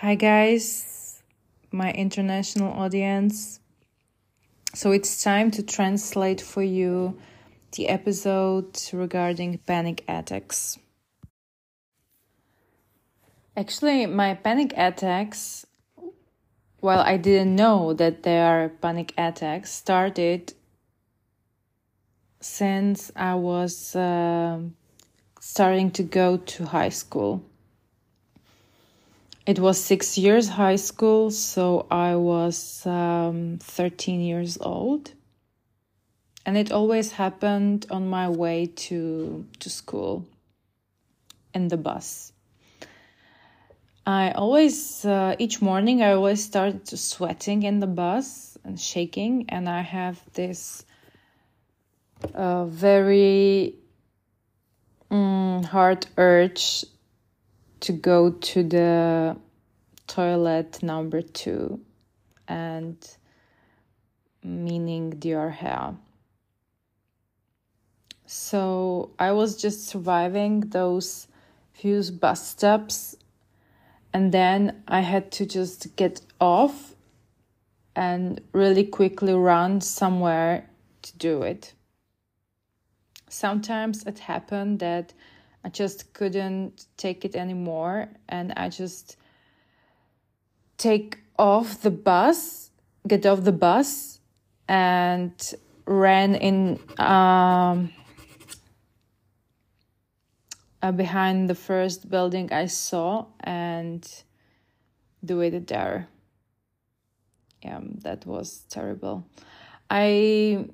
Hi, guys, my international audience. So it's time to translate for you the episode regarding panic attacks. Actually, my panic attacks, while I didn't know that they are panic attacks, started since I was uh, starting to go to high school. It was six years high school, so I was um, 13 years old. And it always happened on my way to, to school in the bus. I always, uh, each morning, I always started sweating in the bus and shaking, and I have this uh, very um, hard urge to go to the toilet number two and meaning diarrhea. So I was just surviving those few bus stops and then I had to just get off and really quickly run somewhere to do it. Sometimes it happened that I just couldn't take it anymore. And I just take off the bus, get off the bus, and ran in um, uh, behind the first building I saw and do it there. Yeah, that was terrible. I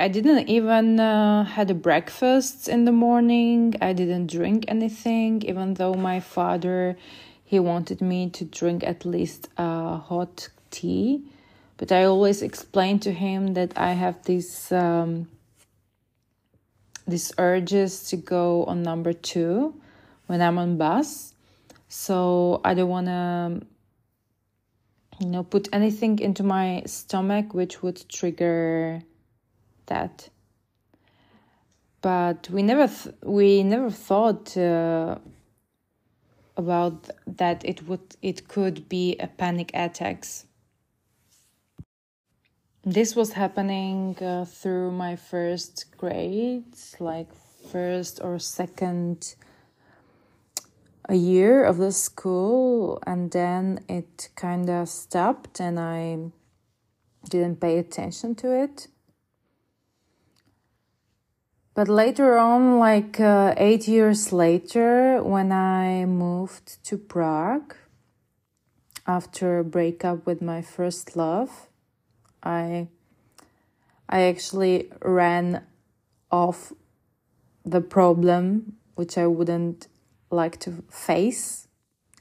I didn't even uh, had a breakfast in the morning. I didn't drink anything, even though my father he wanted me to drink at least uh, hot tea. But I always explained to him that I have these um, urges to go on number two when I'm on bus. So I don't want to you know put anything into my stomach which would trigger that. But we never th- we never thought uh, about that it would it could be a panic attacks. This was happening uh, through my first grades like first or second a year of the school and then it kind of stopped and i didn't pay attention to it but later on, like uh, eight years later, when I moved to Prague after a breakup with my first love, I I actually ran off the problem which I wouldn't like to face,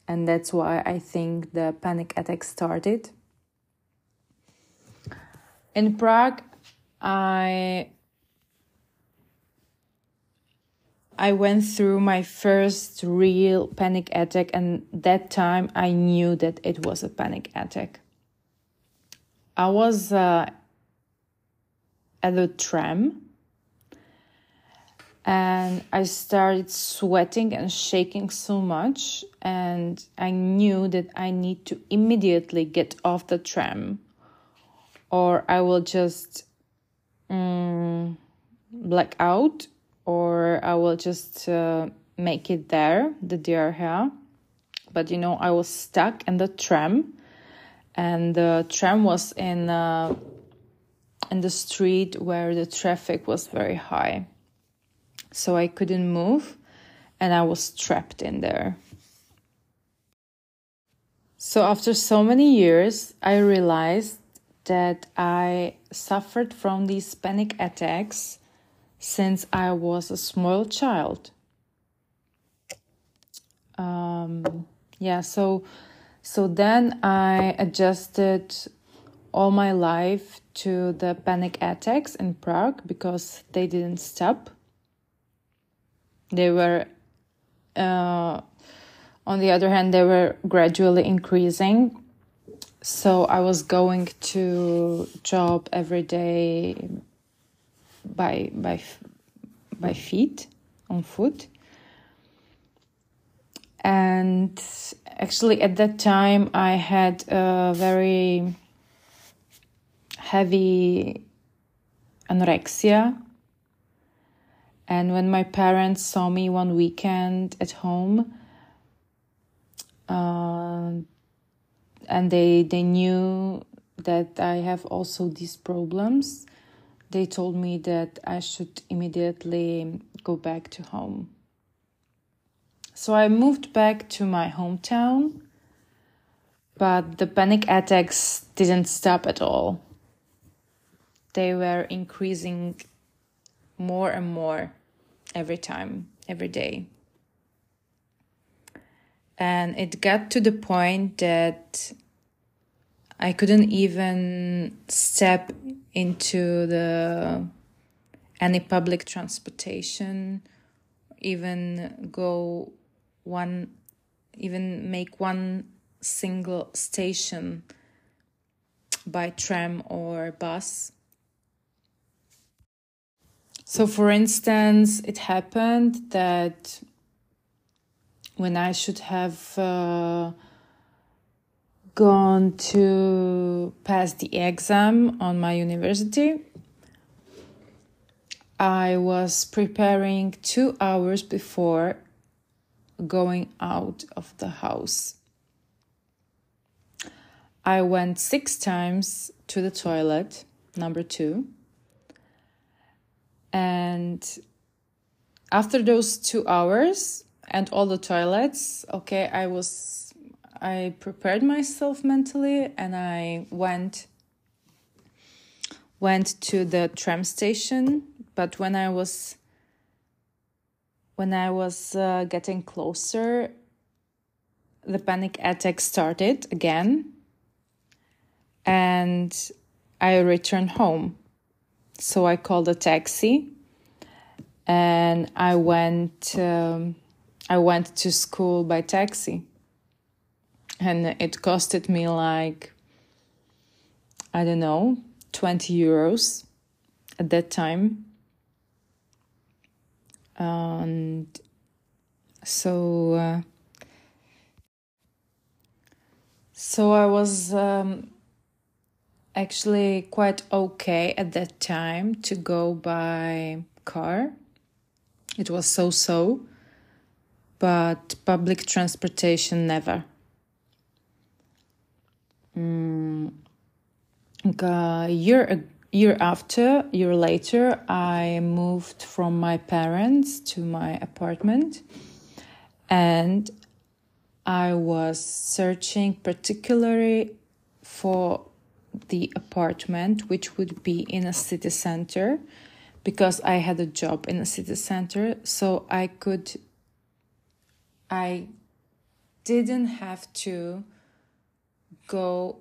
and that's why I think the panic attack started. In Prague, I I went through my first real panic attack, and that time I knew that it was a panic attack. I was uh, at the tram and I started sweating and shaking so much, and I knew that I need to immediately get off the tram or I will just um, black out or I will just uh, make it there, the diarrhea. But you know, I was stuck in the tram, and the tram was in uh, in the street where the traffic was very high, so I couldn't move, and I was trapped in there. So after so many years, I realized that I suffered from these panic attacks since I was a small child. Um, yeah, so so then I adjusted all my life to the panic attacks in Prague because they didn't stop. They were, uh, on the other hand, they were gradually increasing. So I was going to job every day by by by feet on foot and actually, at that time, I had a very heavy anorexia. And when my parents saw me one weekend at home, uh, and they they knew that I have also these problems, they told me that I should immediately go back to home. So I moved back to my hometown, but the panic attacks didn't stop at all. They were increasing more and more every time, every day. And it got to the point that I couldn't even step into the any public transportation, even go one even make one single station by tram or bus. So, for instance, it happened that when I should have uh, gone to pass the exam on my university, I was preparing two hours before going out of the house. I went six times to the toilet, number two. And after those two hours and all the toilets, okay, I was, I prepared myself mentally and I went went to the tram station but when i was when I was uh, getting closer, the panic attack started again, and I returned home. So I called a taxi, and I went. Um, I went to school by taxi, and it costed me like I don't know twenty euros at that time and so uh, so I was um, actually quite okay at that time to go by car. It was so so, but public transportation never. Mm, a year year after year later i moved from my parents to my apartment. And i was searching particularly for the apartment which would be in a city center because i had a job in a city center. So i could i didn't have to go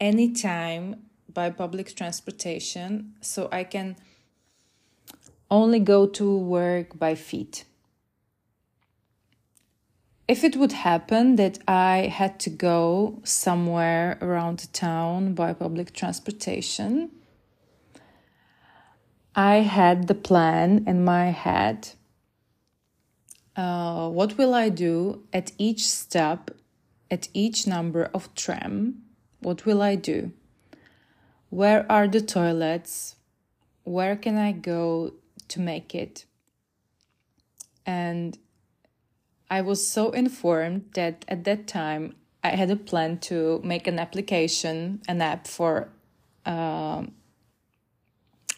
anytime by public transportation, so I can only go to work by feet. If it would happen that I had to go somewhere around the town by public transportation, I had the plan in my head. Uh, what will I do at each stop, at each number of tram? What will I do? Where are the toilets? Where can I go to make it? And I was so informed that at that time I had a plan to make an application, an app for uh,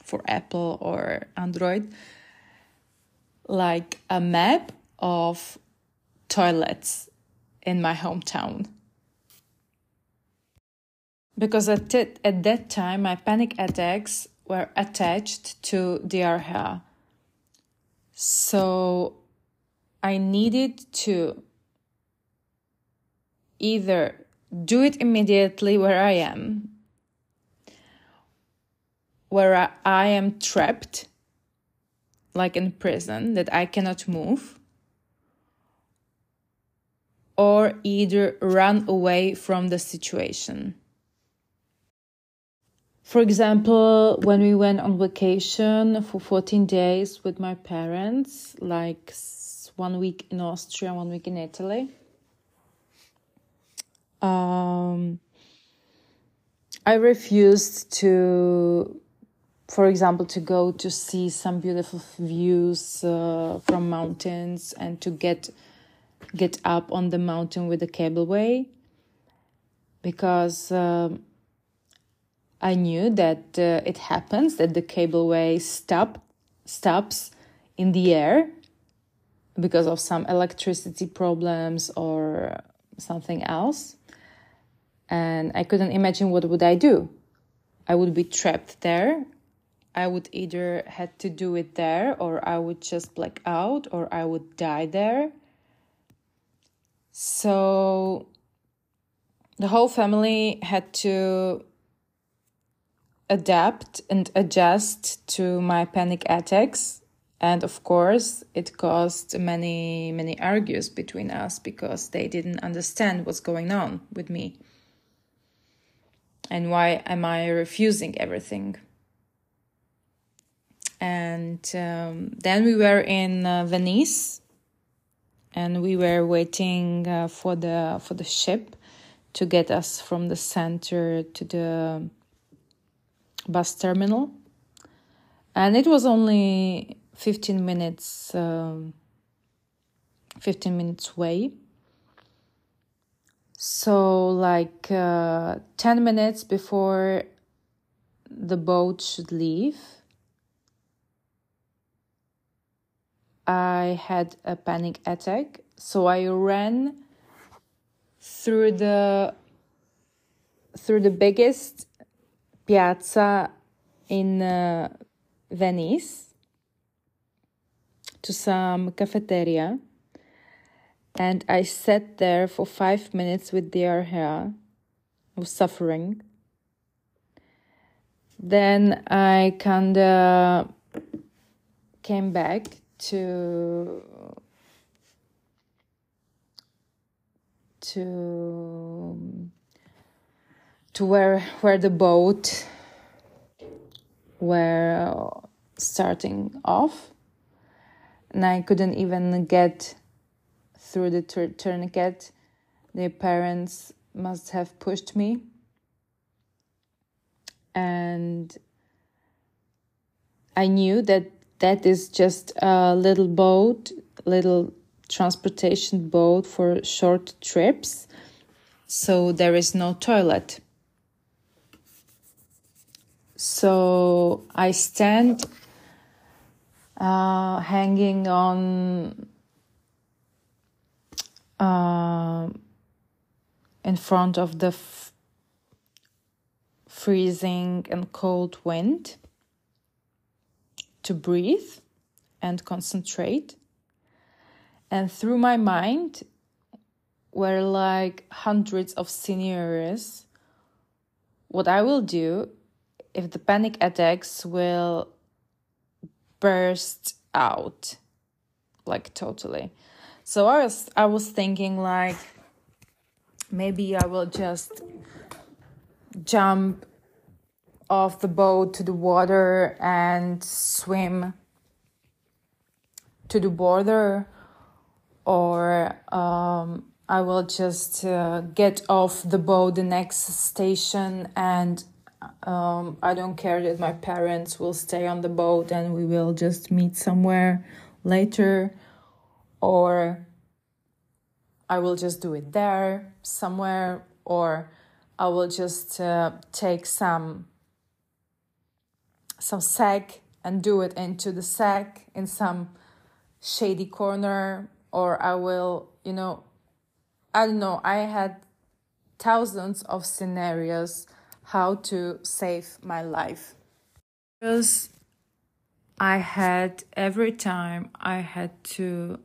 for Apple or Android, like a map of toilets in my hometown because at, at that time my panic attacks were attached to diarrhea. So I needed to either do it immediately where I am, where I am trapped, like in prison, that I cannot move, or either run away from the situation. For example, when we went on vacation for 14 days with my parents, like one week in Austria, one week in Italy, um, I refused to, for example, to go to see some beautiful views uh, from mountains and to get get up on the mountain with the cableway because um, I knew that uh, it happens that the cableway stop stops in the air because of some electricity problems or something else. And i couldn't imagine what would i do. I would be trapped there. I would either had to do it there or i would just black out or i would die there so the whole family had to adapt and adjust to my panic attacks. And of course it caused many many argues between us because they didn't understand what's going on with me. And why am i refusing everything? And um, then we were in uh, venice and we were waiting uh, for the for the ship to get us from the center to the bus terminal. And it was only 15 minutes um, 15 minutes away so like uh, 10 minutes before the boat should leave i had a panic attack so i ran through the through the biggest piazza in uh, venice to some cafeteria and I sat there for five minutes with diarrhea. I was suffering. Then I kinda came back to to to where where the boat were starting off and I couldn't even get through the tur- tourniquet. The parents must have pushed me. And I knew that that is just a little boat, little transportation boat for short trips. So there is no toilet. So I stand uh, hanging on uh, in front of the freezing and cold wind to breathe and concentrate. And through my mind were like hundreds of scenarios. What I will do if the panic attacks will burst out like totally so i was i was thinking like maybe i will just jump off the boat to the water and swim to the border or um, i will just uh, get off the boat the next station and um, I don't care that my parents will stay on the boat and we will just meet somewhere later, or I will just do it there somewhere, or I will just uh, take some some sack and do it into the sack in some shady corner, or I will, you know, I don't know. I had thousands of scenarios how to save my life. Because I had every time I had to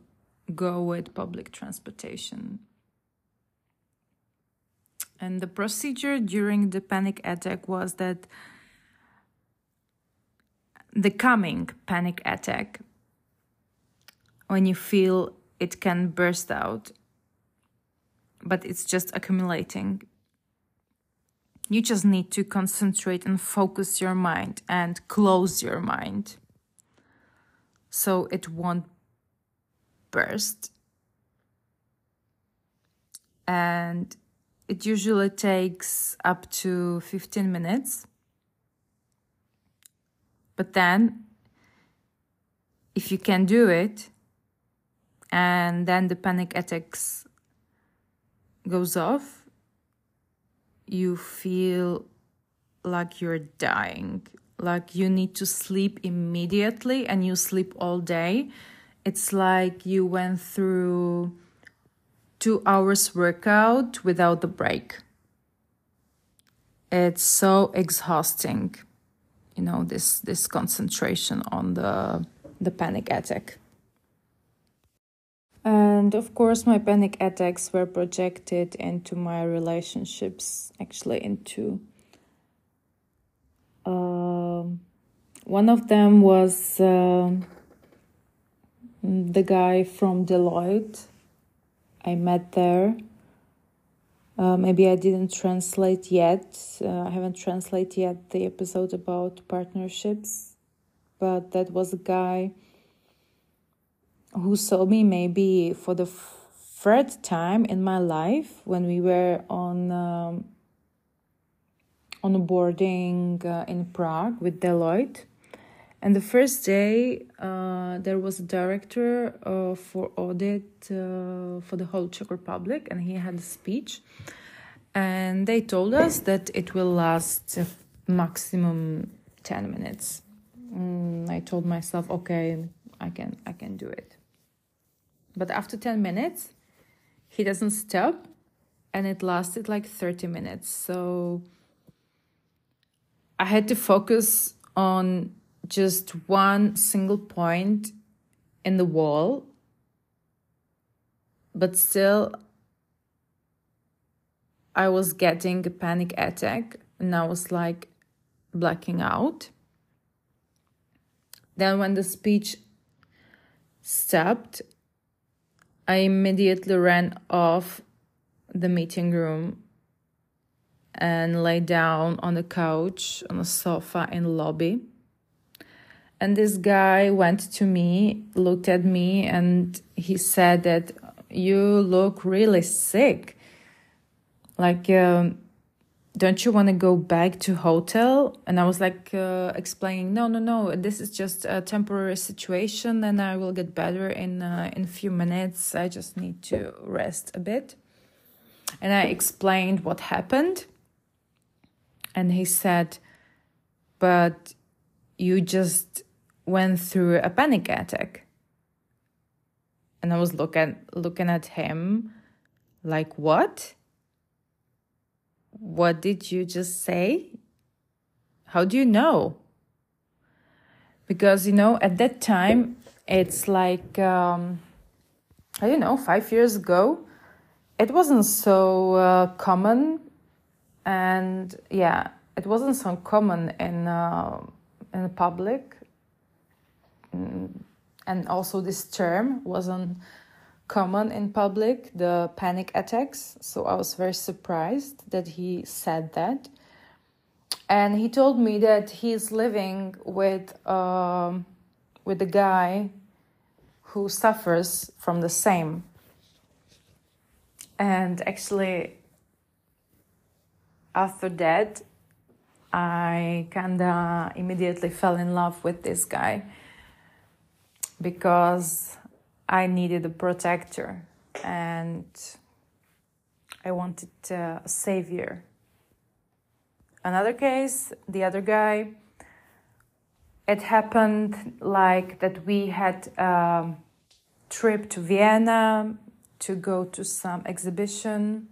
go with public transportation. And the procedure during the panic attack was that the coming panic attack, when you feel it can burst out, but it's just accumulating you just need to concentrate and focus your mind and close your mind so it won't burst. And it usually takes up to 15 minutes. But then, if you can do it, and then the panic attacks goes off, you feel like you're dying, like you need to sleep immediately and you sleep all day. It's like you went through two hours workout without the break. It's so exhausting, you know, this this concentration on the the panic attack. And of course, my panic attacks were projected into my relationships, actually, into. Uh, one of them was uh, the guy from Deloitte I met there. Uh, maybe I didn't translate yet. Uh, I haven't translated yet the episode about partnerships, but that was a guy who saw me maybe for the third time in my life when we were on um, on boarding uh, in Prague with Deloitte and the first day, uh, there was a director uh, for audit uh, for the whole Czech Republic, and he had a speech. And they told us that it will last maximum ten minutes. Mm, I told myself, okay, I can, I can do it. But after ten minutes, he doesn't stop, and it lasted like thirty minutes. So I had to focus on just one single point in the wall, but still I was getting a panic attack and I was like blacking out. Then, when the speech stopped, I immediately ran off the meeting room and lay down on the couch on a sofa in the lobby and this guy went to me, looked at me, and he said that you look really sick. Like, um, don't you want to go back to hotel? And I was like uh, explaining, no, no, no, this is just a temporary situation, and I will get better in uh, in a few minutes. I just need to rest a bit. And I explained what happened, and he said, but you just went through a panic attack. And I was looking looking at him like what? What did you just say? How do you know? Because you know at that time it's like um, I don't know, 5 years ago it wasn't so uh, common and yeah, it wasn't so common in uh, in public. And also this term wasn't common in public the panic attacks. So i was very surprised that he said that. And he told me that he's living with um, with a guy who suffers from the same. And actually after that i kinda immediately fell in love with this guy because I needed a protector and I wanted a savior. Another case, the other guy, it happened like that we had a trip to Vienna to go to some exhibition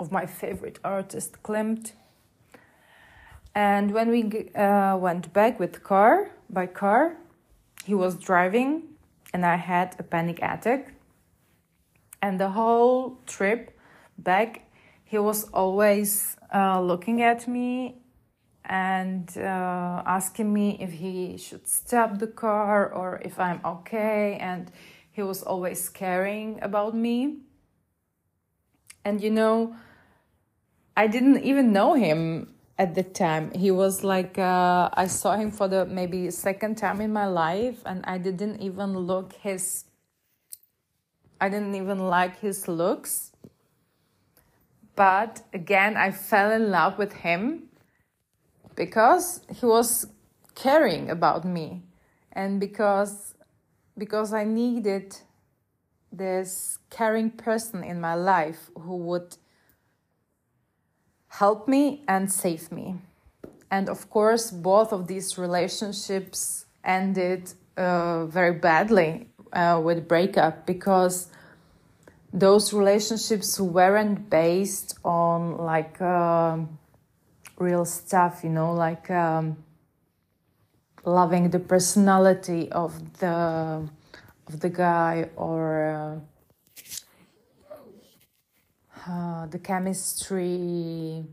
of my favorite artist Klimt. And when we uh, went back with car by car, he was driving and I had a panic attack. And the whole trip back, he was always uh, looking at me and uh, asking me if he should stop the car or if I'm okay. And he was always caring about me. And you know, I didn't even know him at the time. He was like uh, i saw him for the maybe second time in my life and i didn't even look his i didn't even like his looks. But again, I fell in love with him because he was caring about me and because because I needed this caring person in my life who would help me and save me. And of course, both of these relationships ended uh, very badly uh, with breakup because those relationships weren't based on like uh, real stuff, you know, like um, loving the personality of the of the guy or uh, the chemistry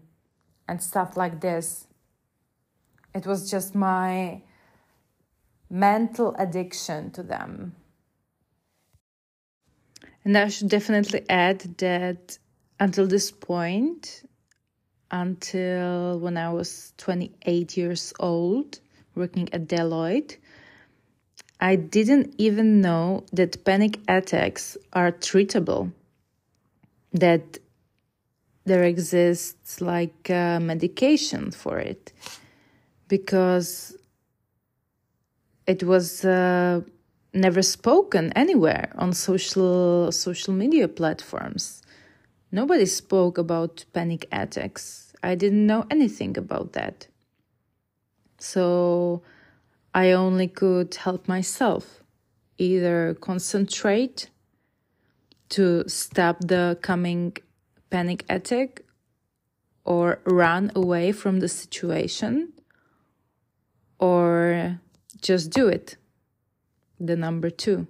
and stuff like this. It was just my mental addiction to them. And I should definitely add that until this point, until when I was 28 years old, working at Deloitte, I didn't even know that panic attacks are treatable, that there exists like a medication for it, because it was uh, never spoken anywhere on social social media platforms. Nobody spoke about panic attacks. I didn't know anything about that. So I only could help myself, either concentrate to stop the coming panic attack or run away from the situation or just do it. The number two.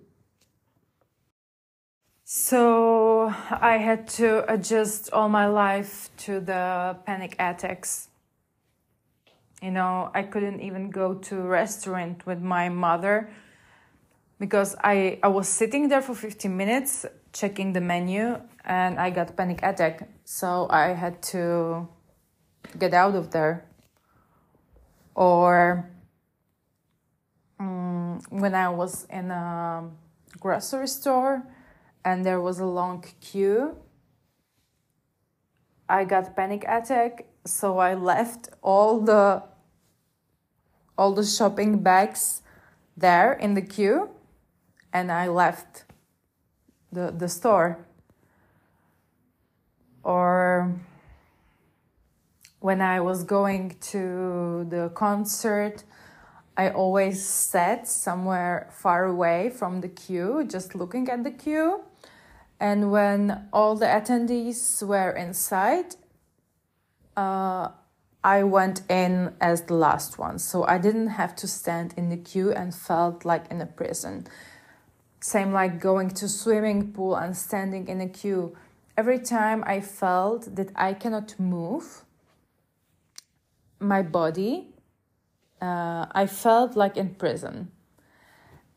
So I had to adjust all my life to the panic attacks you know, I couldn't even go to a restaurant with my mother because I, I was sitting there for 15 minutes checking the menu and I got panic attack. So I had to get out of there. Or um, when I was in a grocery store and there was a long queue, I got panic attack. So I left all the all the shopping bags there in the queue and I left the, the store. Or when I was going to the concert, I always sat somewhere far away from the queue, just looking at the queue. And when all the attendees were inside, uh, I went in as the last one, so I didn't have to stand in the queue and felt like in a prison. Same like going to swimming pool and standing in a queue. Every time I felt that I cannot move my body, uh, I felt like in prison.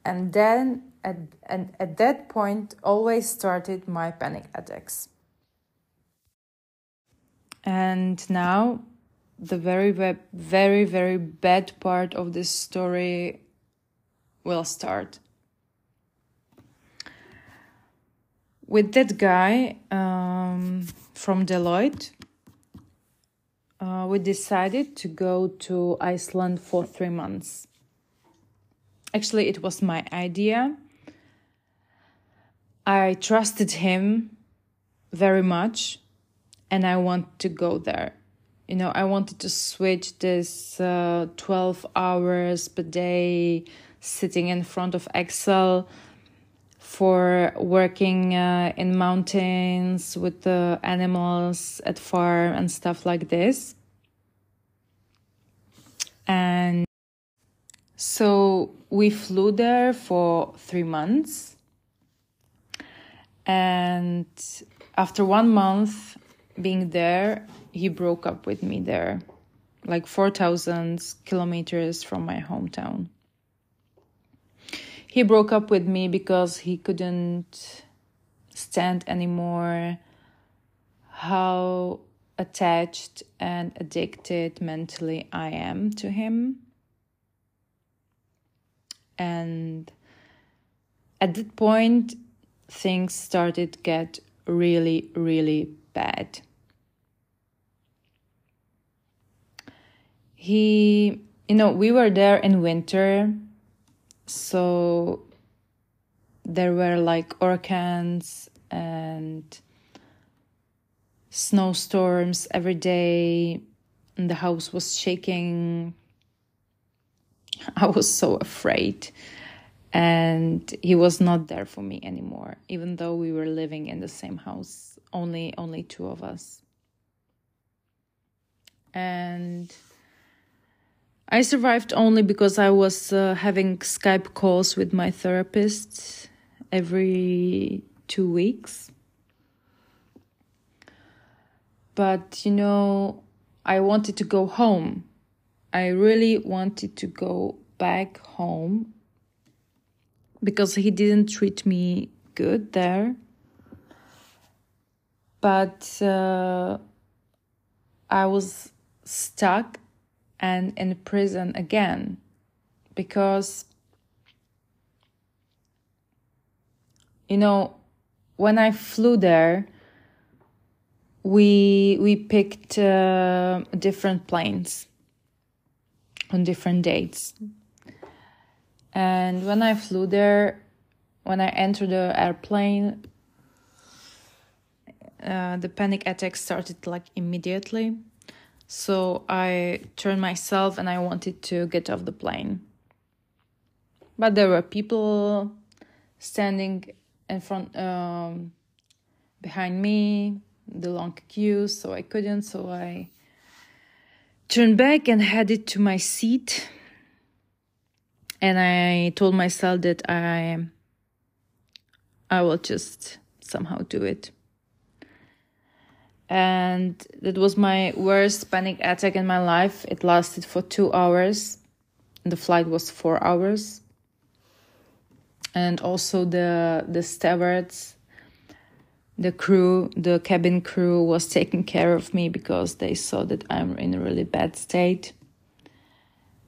And then at, and at that point, always started my panic attacks. And now the very, very, very bad part of this story will start. With that guy um, from Deloitte, uh, we decided to go to Iceland for three months. Actually, it was my idea. I trusted him very much and I want to go there you know i wanted to switch this uh, 12 hours per day sitting in front of excel for working uh, in mountains with the animals at farm and stuff like this and so we flew there for three months and after one month being there he broke up with me there, like 4,000 kilometers from my hometown he broke up with me because he couldn't stand anymore how attached and addicted mentally I am to him. And at that point, things started get really, really bad. He, you know, we were there in winter so there were like hurricanes and snowstorms every day and the house was shaking. I was so afraid. And he was not there for me anymore even though we were living in the same house only only two of us. And i survived only because i was uh, having skype calls with my therapist every 2 weeks but you know I wanted to go home. I really wanted to go back home because he didn't treat me good there. But uh, I was stuck and in prison again because, you know, when I flew there, we we picked uh, different planes on different dates. And when i flew there when i entered the airplane uh, the panic attack started like immediately so i turned myself and i wanted to get off the plane but there were people standing in front um, behind me the long queue, so I couldn't. So I turned back and headed to my seat. And I told myself that I I will just somehow do it. And that was my worst panic attack in my life. It lasted for two hours. The flight was four hours. And also the the stewards the crew, the cabin crew was taking care of me because they saw that I'm in a really bad state.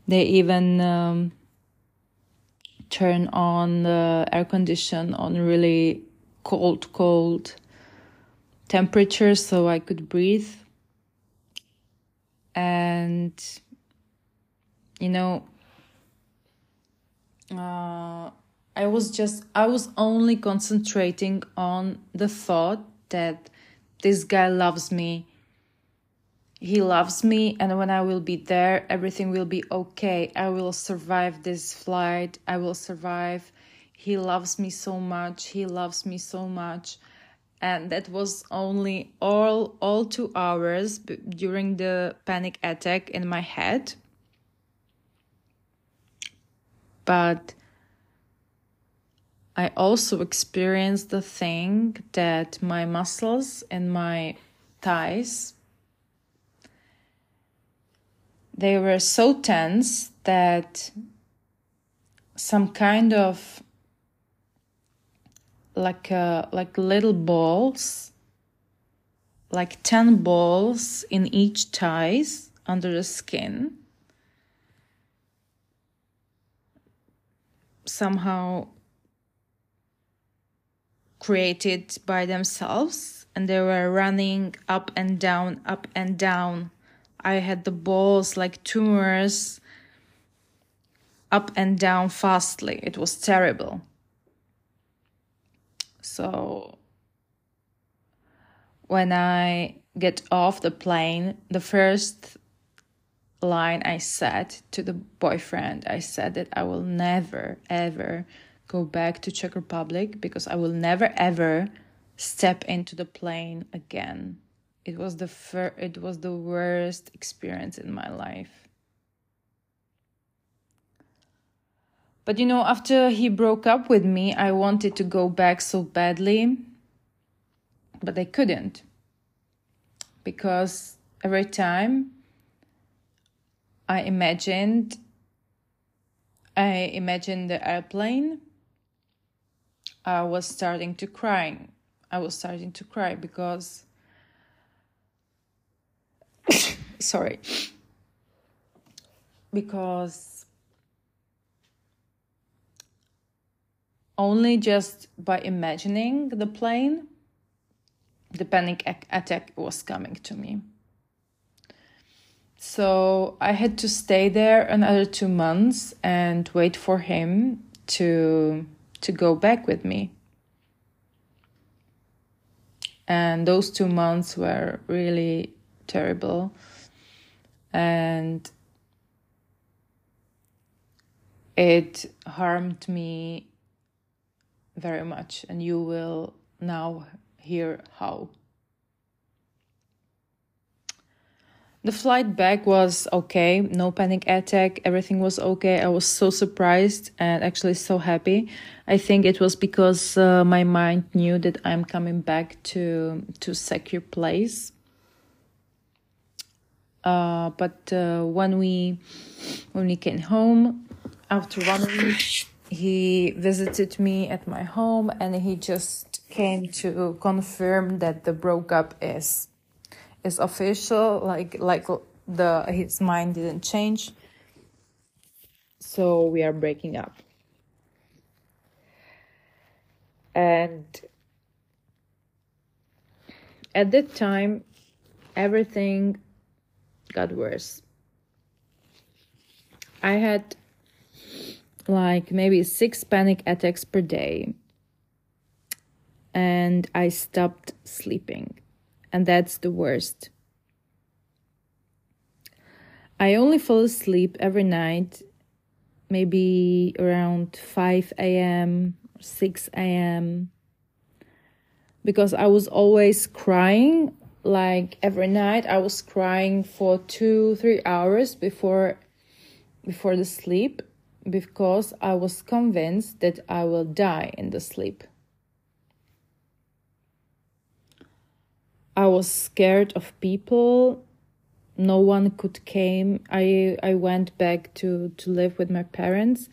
They even um, turn on the air condition on really cold, cold temperature so I could breathe. And, you know, uh, I was just, I was only concentrating on the thought that this guy loves me. He loves me, and when I will be there, everything will be okay. I will survive this flight. I will survive. He loves me so much. He loves me so much. And that was only all all 2 hours during the panic attack in my head. But I also experienced the thing that my muscles and my thighs they were so tense that some kind of like uh, like little balls like 10 balls in each thighs under the skin somehow created by themselves and they were running up and down, up and down. I had the balls like tumors up and down fastly. It was terrible. So when I get off the plane, the first line I said to the boyfriend, I said that I will never, ever go back to Czech Republic because I will never ever step into the plane again. It was the fir- it was the worst experience in my life. But you know, after he broke up with me, I wanted to go back so badly, but I couldn't. Because every time I imagined I imagined the airplane I was starting to cry. I was starting to cry because sorry because only just by imagining the plane the panic attack was coming to me So I had to stay there another two months and wait for him to to go back with me. And those two months were really terrible. And it harmed me very much, and you will now hear how. The flight back was okay, no panic attack, everything was okay. I was so surprised and actually so happy. I think it was because uh, my mind knew that I'm coming back to to secure place. Uh, but uh, when we when we came home after one week, he visited me at my home and he just came to confirm that the breakup is is official like like the his mind didn't change. So we are breaking up. And at that time everything got worse. I had like maybe six panic attacks per day and i stopped sleeping and that's the worst. I only fall asleep every night, maybe around 5 a.m., 6 a.m., because I was always crying. Like every night, I was crying for two, three hours before before the sleep because I was convinced that I will die in the sleep. I was scared of people. No one could came. I I went back to to live with my parents.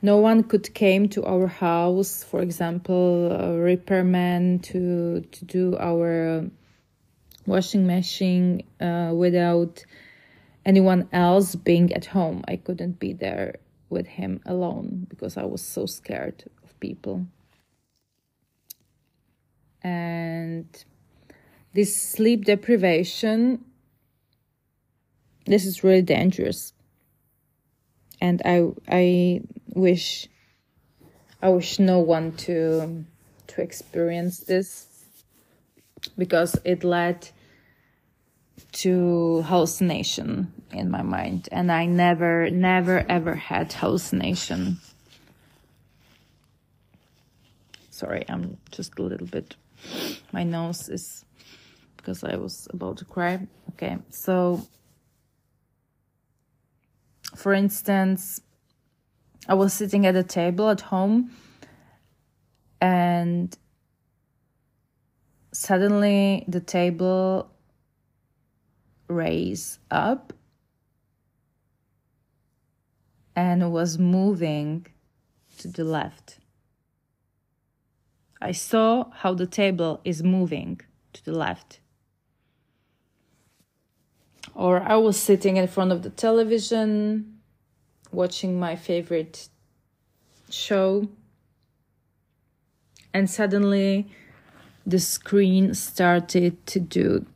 No one could came to our house. For example, a repairman to to do our washing machine uh, without anyone else being at home. I couldn't be there with him alone because I was so scared of people. And this sleep deprivation this is really dangerous and i i wish i wish no one to to experience this because it led to hallucination in my mind and i never never ever had hallucination sorry i'm just a little bit my nose is because I was about to cry. Okay, so for instance, I was sitting at a table at home and suddenly the table raised up and was moving to the left. I saw how the table is moving to the left or I was sitting in front of the television watching my favorite show and suddenly the screen started to do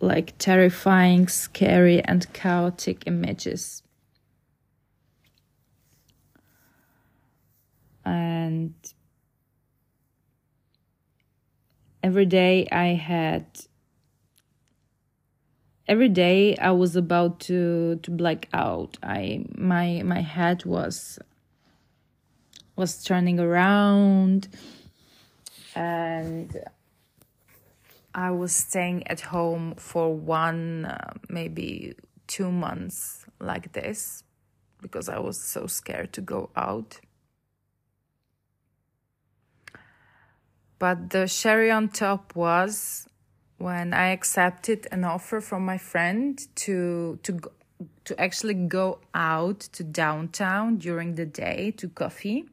like terrifying, scary, and chaotic images. And every day I had every day I was about to to black out. I my my head was was turning around and I was staying at home for one uh, maybe 2 months like this because I was so scared to go out. But the cherry on top was when I accepted an offer from my friend to to to actually go out to downtown during the day to coffee.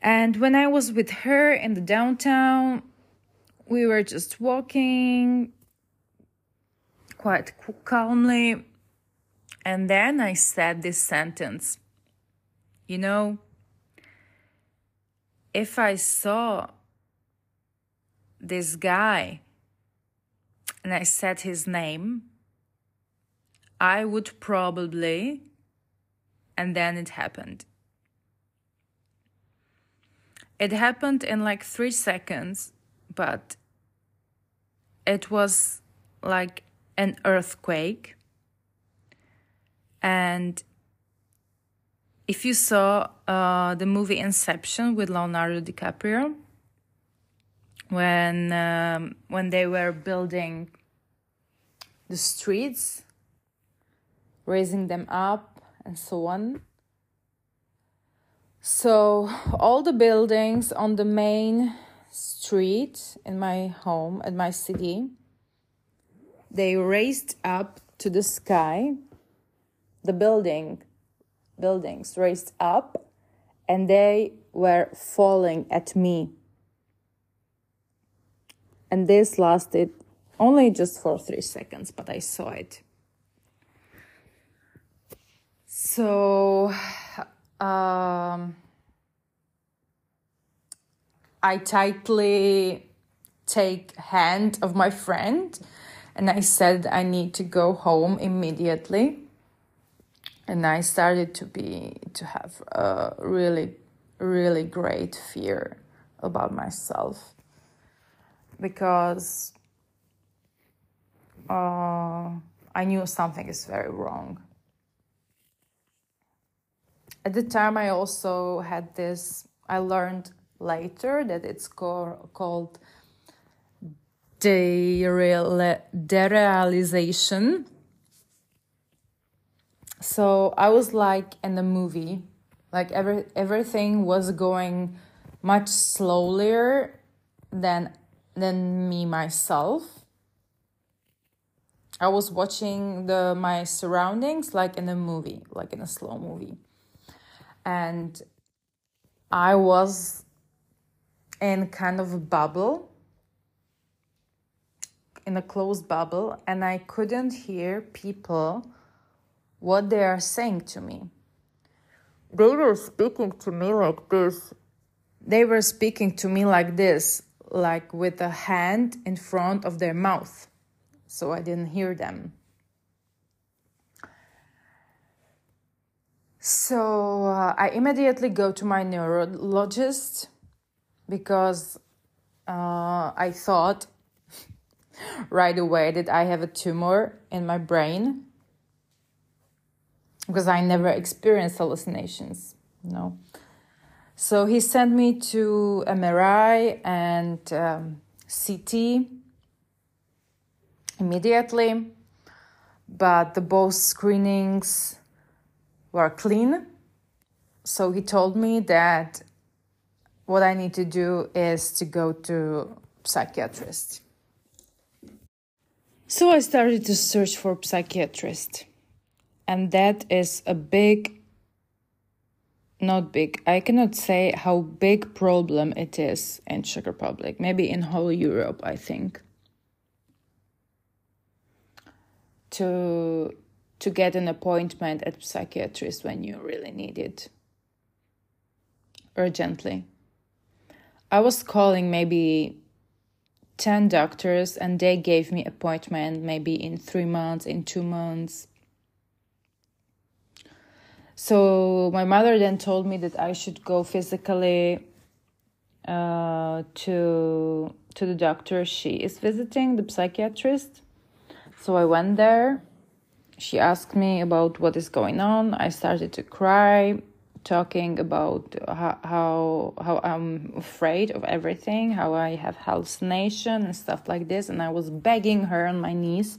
And when I was with her in the downtown, we were just walking quite calmly. And then I said this sentence You know, if I saw this guy and I said his name, I would probably, and then it happened. It happened in like three seconds, but it was like an earthquake. And if you saw uh, the movie Inception with Leonardo DiCaprio, when um, when they were building the streets, raising them up, and so on. So all the buildings on the main street in my home at my city, they raised up to the sky. The building buildings raised up and they were falling at me. And this lasted only just for three seconds, but I saw it. So, um, I tightly take hand of my friend and I said I need to go home immediately and I started to be to have a really really great fear about myself because uh, I knew something is very wrong. At the time, I also had this. I learned later that it's called derealization so I was like in the movie, like every everything was going much slower than than me myself. I was watching the my surroundings like in a movie, like in a slow movie. And I was in kind of a bubble, in a closed bubble, and I couldn't hear people what they are saying to me. They were speaking to me like this. They were speaking to me like this, like with a hand in front of their mouth. So I didn't hear them. So uh, I immediately go to my neurologist because uh, I thought right away that I have a tumor in my brain because I never experienced hallucinations. No. So he sent me to MRI and um, CT immediately, but the both screenings were clean. So he told me that what I need to do is to go to psychiatrist. So I started to search for psychiatrist and that is a big not big i cannot say how big problem it is in czech republic maybe in whole europe i think to to get an appointment at psychiatrist when you really need it urgently i was calling maybe 10 doctors and they gave me appointment maybe in 3 months in 2 months so my mother then told me that I should go physically uh, to to the doctor she is visiting, the psychiatrist. So I went there. She asked me about what is going on. I started to cry, talking about how how, I'm afraid of everything, how I have hallucination and stuff like this, and I was begging her on my knees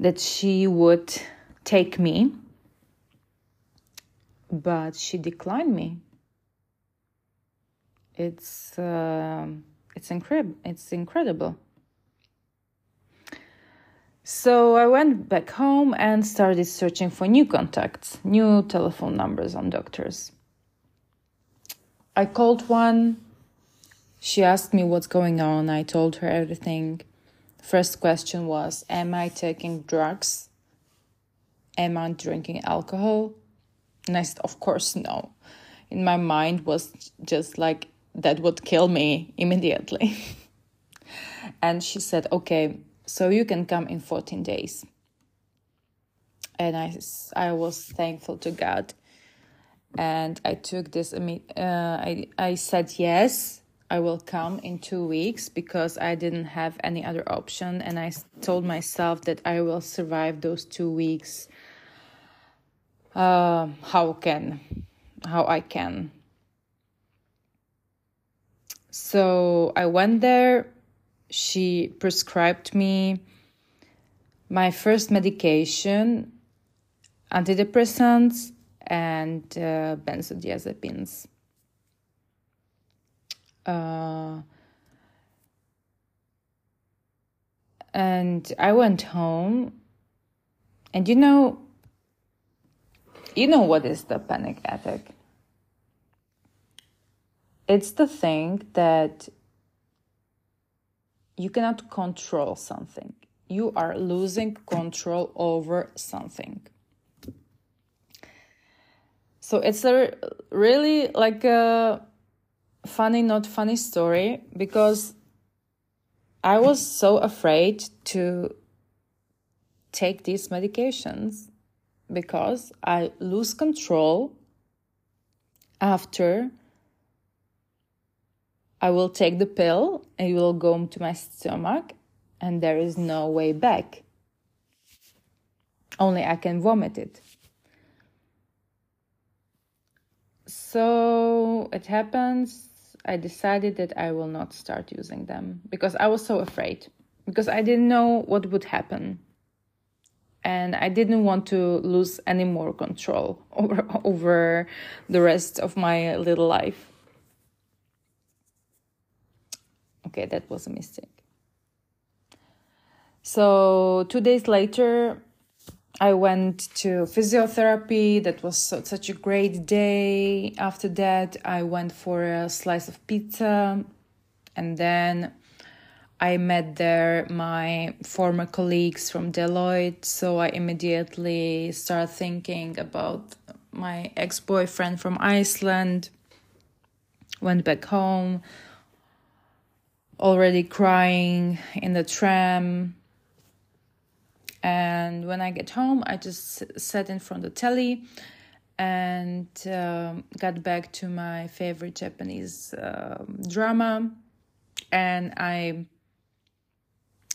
that she would take me but she declined me. It's uh, it's incredible. It's incredible. So I went back home and started searching for new contacts, new telephone numbers on doctors. I called one. She asked me what's going on. I told her everything. First question was Am I taking drugs? Am I drinking alcohol? And I said, Of course, no. In my mind was just like, that would kill me immediately. and she said, Okay, so you can come in 14 days. and I, I was thankful to God. And I took this, uh, I, I said yes, I will come in two weeks because I didn't have any other option. And I told myself that I will survive those two weeks. Uh, how can, how I can. So I went there. She prescribed me my first medication, antidepressants, and uh, benzodiazepines. Uh, and I went home, and you know, you know what is the panic attack? It's the thing that you cannot control something. You are losing control over something. So it's a really like a funny, not funny story because I was so afraid to take these medications because I lose control after I will take the pill it will go to my stomach and there is no way back. Only I can vomit it. So it happens I decided that I will not start using them because I was so afraid because I didn't know what would happen. And I didn't want to lose any more control over, over the rest of my little life. Okay, that was a mistake. So, two days later, I went to physiotherapy. That was such a great day. After that, I went for a slice of pizza. And then I met there my former colleagues from Deloitte. So I immediately started thinking about my ex boyfriend from Iceland. Went back home, already crying in the tram. And when I get home, I just sat in front of the telly and um, got back to my favorite Japanese uh, drama, and I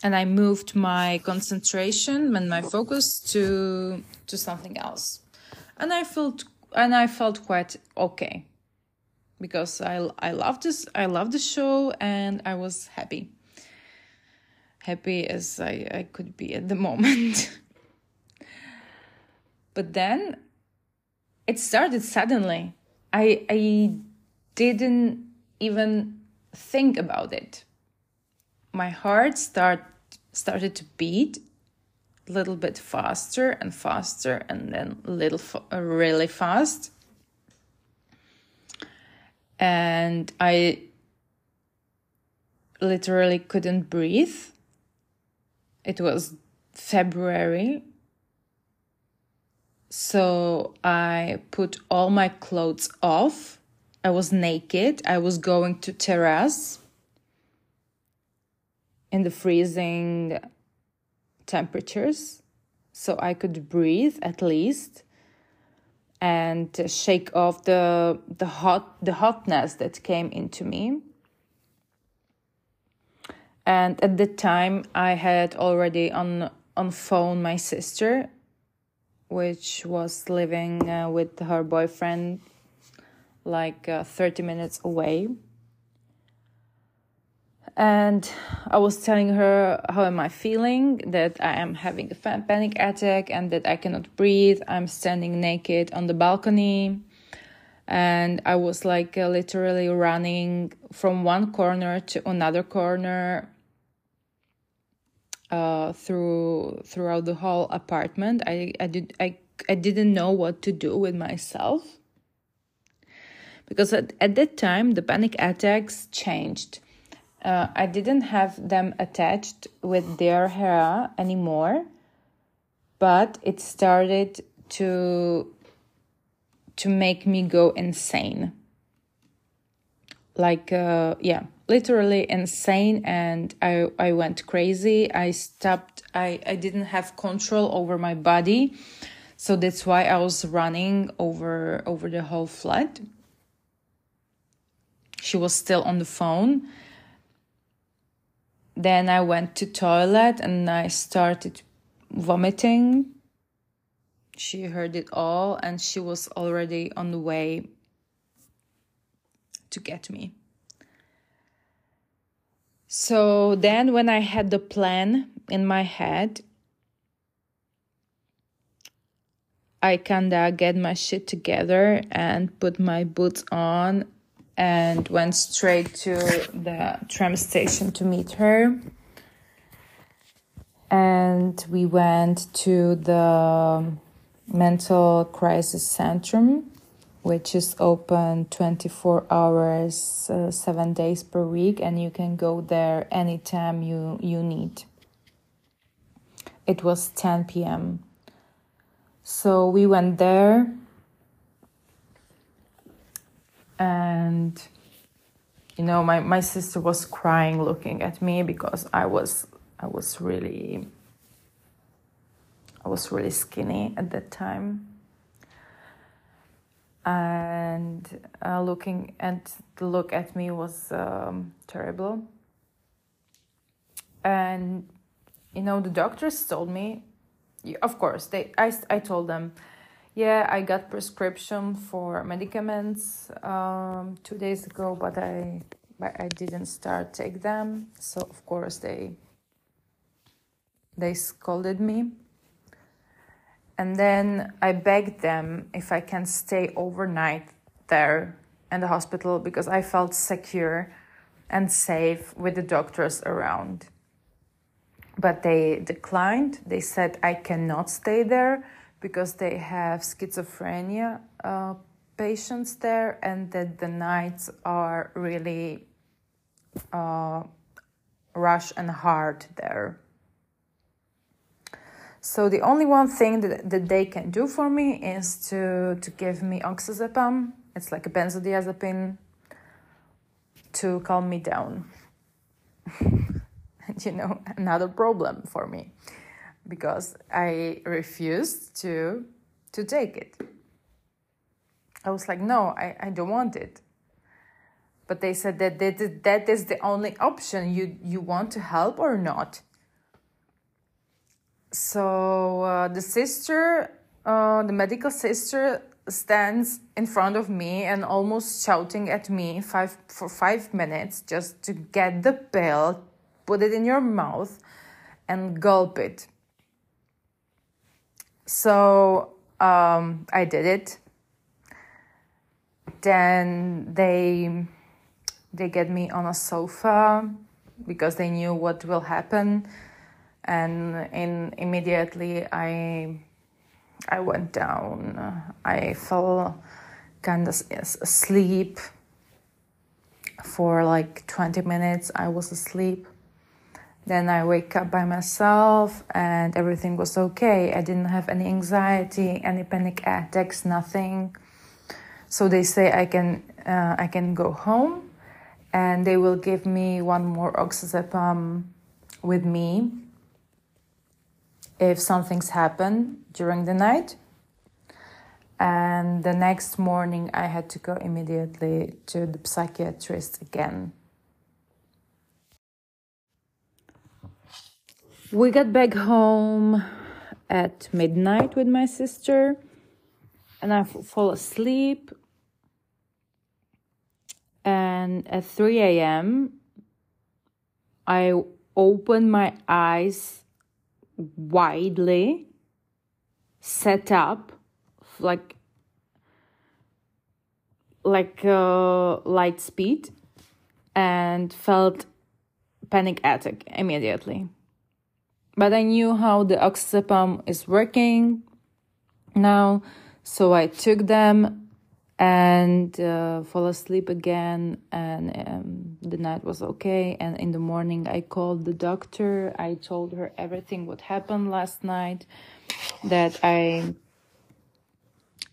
and I moved my concentration and my focus to to something else, and I felt and I felt quite okay because I I love this I love the show and I was happy happy as I, I could be at the moment. but then it started suddenly. I I didn't even think about it. My heart start started to beat a little bit faster and faster and then little fa- uh, really fast. And I literally couldn't breathe it was February. So I put all my clothes off. I was naked. I was going to terrace in the freezing temperatures so I could breathe at least and shake off the the hot the hotness that came into me. And at the time i had already on on phone my sister which was living uh, with her boyfriend like uh, 30 minutes away and i was telling her how am i feeling that i am having a panic attack and that i cannot breathe i'm standing naked on the balcony and i was like uh, literally running from one corner to another corner uh, through throughout the whole apartment. I I did I I didn't know what to do with myself because at, at that time the panic attacks changed. Uh, I didn't have them attached with their hair anymore, but it started to to make me go insane. Like uh, yeah, literally insane and I, I went crazy. I stopped, I, I didn't have control over my body. So that's why I was running over over the whole flat. She was still on the phone. Then I went to toilet and I started vomiting. She heard it all and she was already on the way to get me. So then, when I had the plan in my head, I kinda get my shit together and put my boots on and went straight to the tram station to meet her. And we went to the mental crisis center which is open 24 hours, uh, seven days per week, and you can go there anytime you, you need. It was 10 p.m. So we went there, and you know, my, my sister was crying looking at me because I was I was really I was really skinny at that time. And uh, looking and the look at me was um, terrible. And you know the doctors told me of course they I, I told them yeah i got prescription for medicaments um, two days ago but i but i didn't start take them so of course they they scolded me and then I begged them if I can stay overnight there in the hospital because I felt secure and safe with the doctors around. But they declined. They said I cannot stay there because they have schizophrenia uh, patients there and that the nights are really uh, rush and hard there. So the only one thing that, that they can do for me is to, to give me oxazepam. It's like a benzodiazepine to calm me down. and you know, another problem for me because I refused to to take it. I was like, no, I, I don't want it. But they said that that, that is the only option. You you want to help or not? so uh, the sister, uh, the medical sister, stands in front of me and almost shouting at me five for five minutes just to get the pill, put it in your mouth, and gulp it. So um, I did it. Then they they get me on a sofa because they knew what will happen and in immediately I I went down. I fell kind of asleep for like 20 minutes. I was asleep. Then I wake up by myself and everything was okay. I didn't have any anxiety, any panic attacks, nothing. So they say I can uh, I can go home and they will give me one more oxazepam with me if something's happened during the night. And the next morning, I had to go immediately to the psychiatrist again. We got back home at midnight with my sister, and I fall asleep. And at 3 a.m., I open my eyes widely set up like like uh, light speed and felt panic attack immediately but i knew how the oxazepam is working now so i took them and uh, asleep again and um, the night was okay. And in the morning i called the doctor. I told her everything what happened last night that i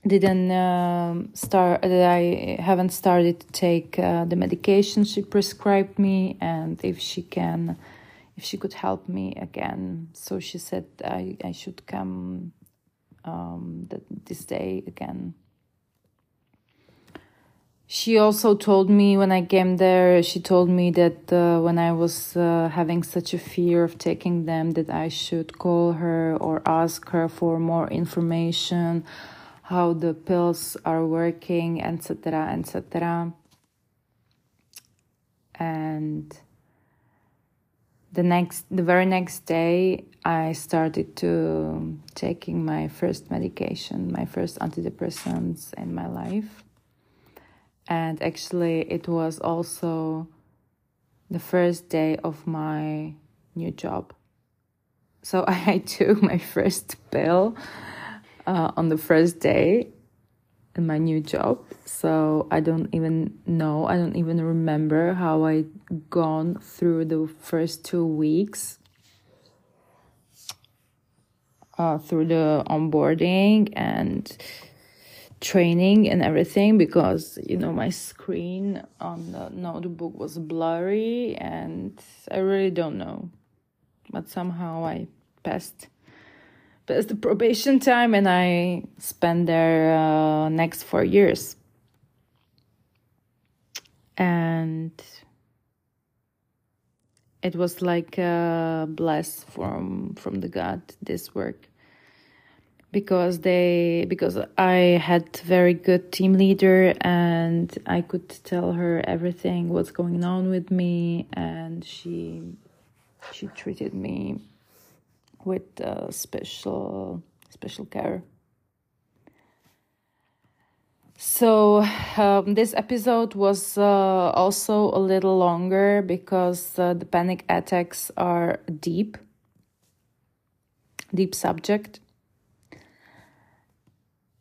didn't um, start that I haven't started to take uh, the medication she prescribed me and if she can if she could help me again so she said I, I should come um, this day again she also told me when I came there, she told me that uh, when I was uh, having such a fear of taking them, that I should call her or ask her for more information, how the pills are working, etc., etc. And the next, the very next day, I started to taking my first medication, my first antidepressants in my life. And actually it was also the first day of my new job. So i took my first pill uh, on the first day in my new job so i don't even know i don't even remember how i gone through the first two weeks uh, through the onboarding and training and everything because you know my screen on the notebook was blurry and I really don't know. But somehow I passed passed the probation time and I spent there uh, next four years. And it was like a bless from from the God this work. Because they because I had very good team leader and I could tell her everything what's going on with me and she she treated me with uh, special special care. So um, this episode was uh, also a little longer because uh, the panic attacks are deep, deep subject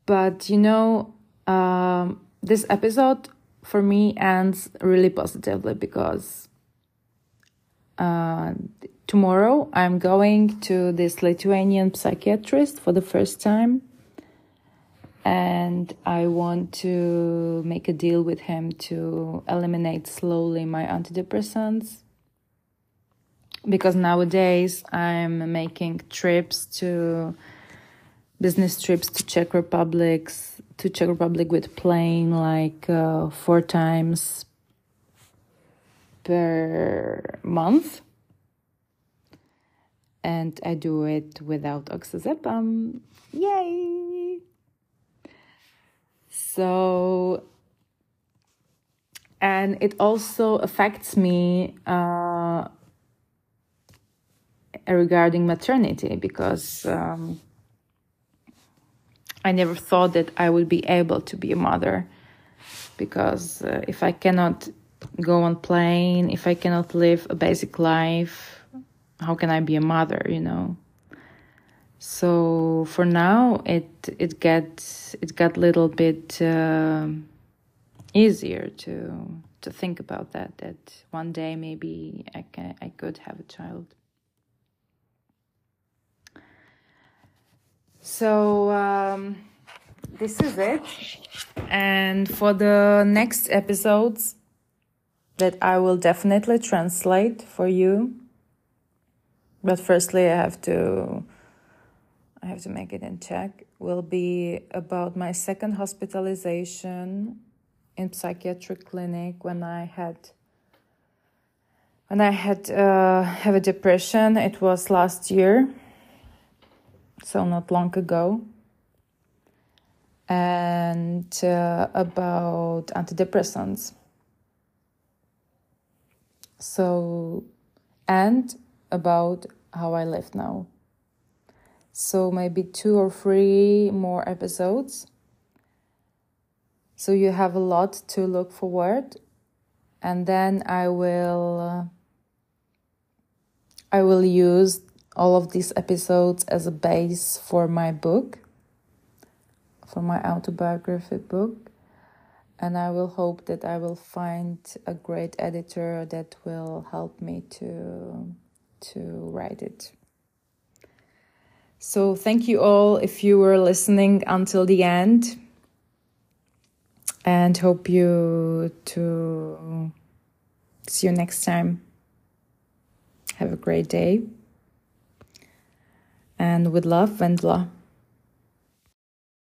but you know, um, this episode for me ends really positively because uh, tomorrow I'm going to this Lithuanian psychiatrist for the first time. And I want to make a deal with him to eliminate slowly my antidepressants. Because nowadays I'm making trips to business trips to Czech Republic, to Czech Republic with plane like uh, four times per month. And I do it without oxazepam. Yay! So, and it also affects me uh, regarding maternity because um, I never thought that I would be able to be a mother because uh, if I cannot go on plane, if I cannot live a basic life, how can I be a mother, you know? So for now, it it gets it got a little bit uh, easier to to think about that. That one day maybe I can I could have a child. So um, this is it. And for the next episodes that I will definitely translate for you. But firstly, I have to I have to make it in Czech. Will be about my second hospitalization in psychiatric clinic when I had when I had uh, have a depression. It was last year so not long ago, and uh, about antidepressants. So, and about how I live now. So, maybe two or three more episodes. So, you have a lot to look forward, and then I will. Uh, I will use all of these episodes as a base for my book, for my autobiography book. And I will hope that I will find a great editor that will help me to to write it. So thank you all if you were listening until the end and hope you to see you next time. Have a great day. And with love, Vendla.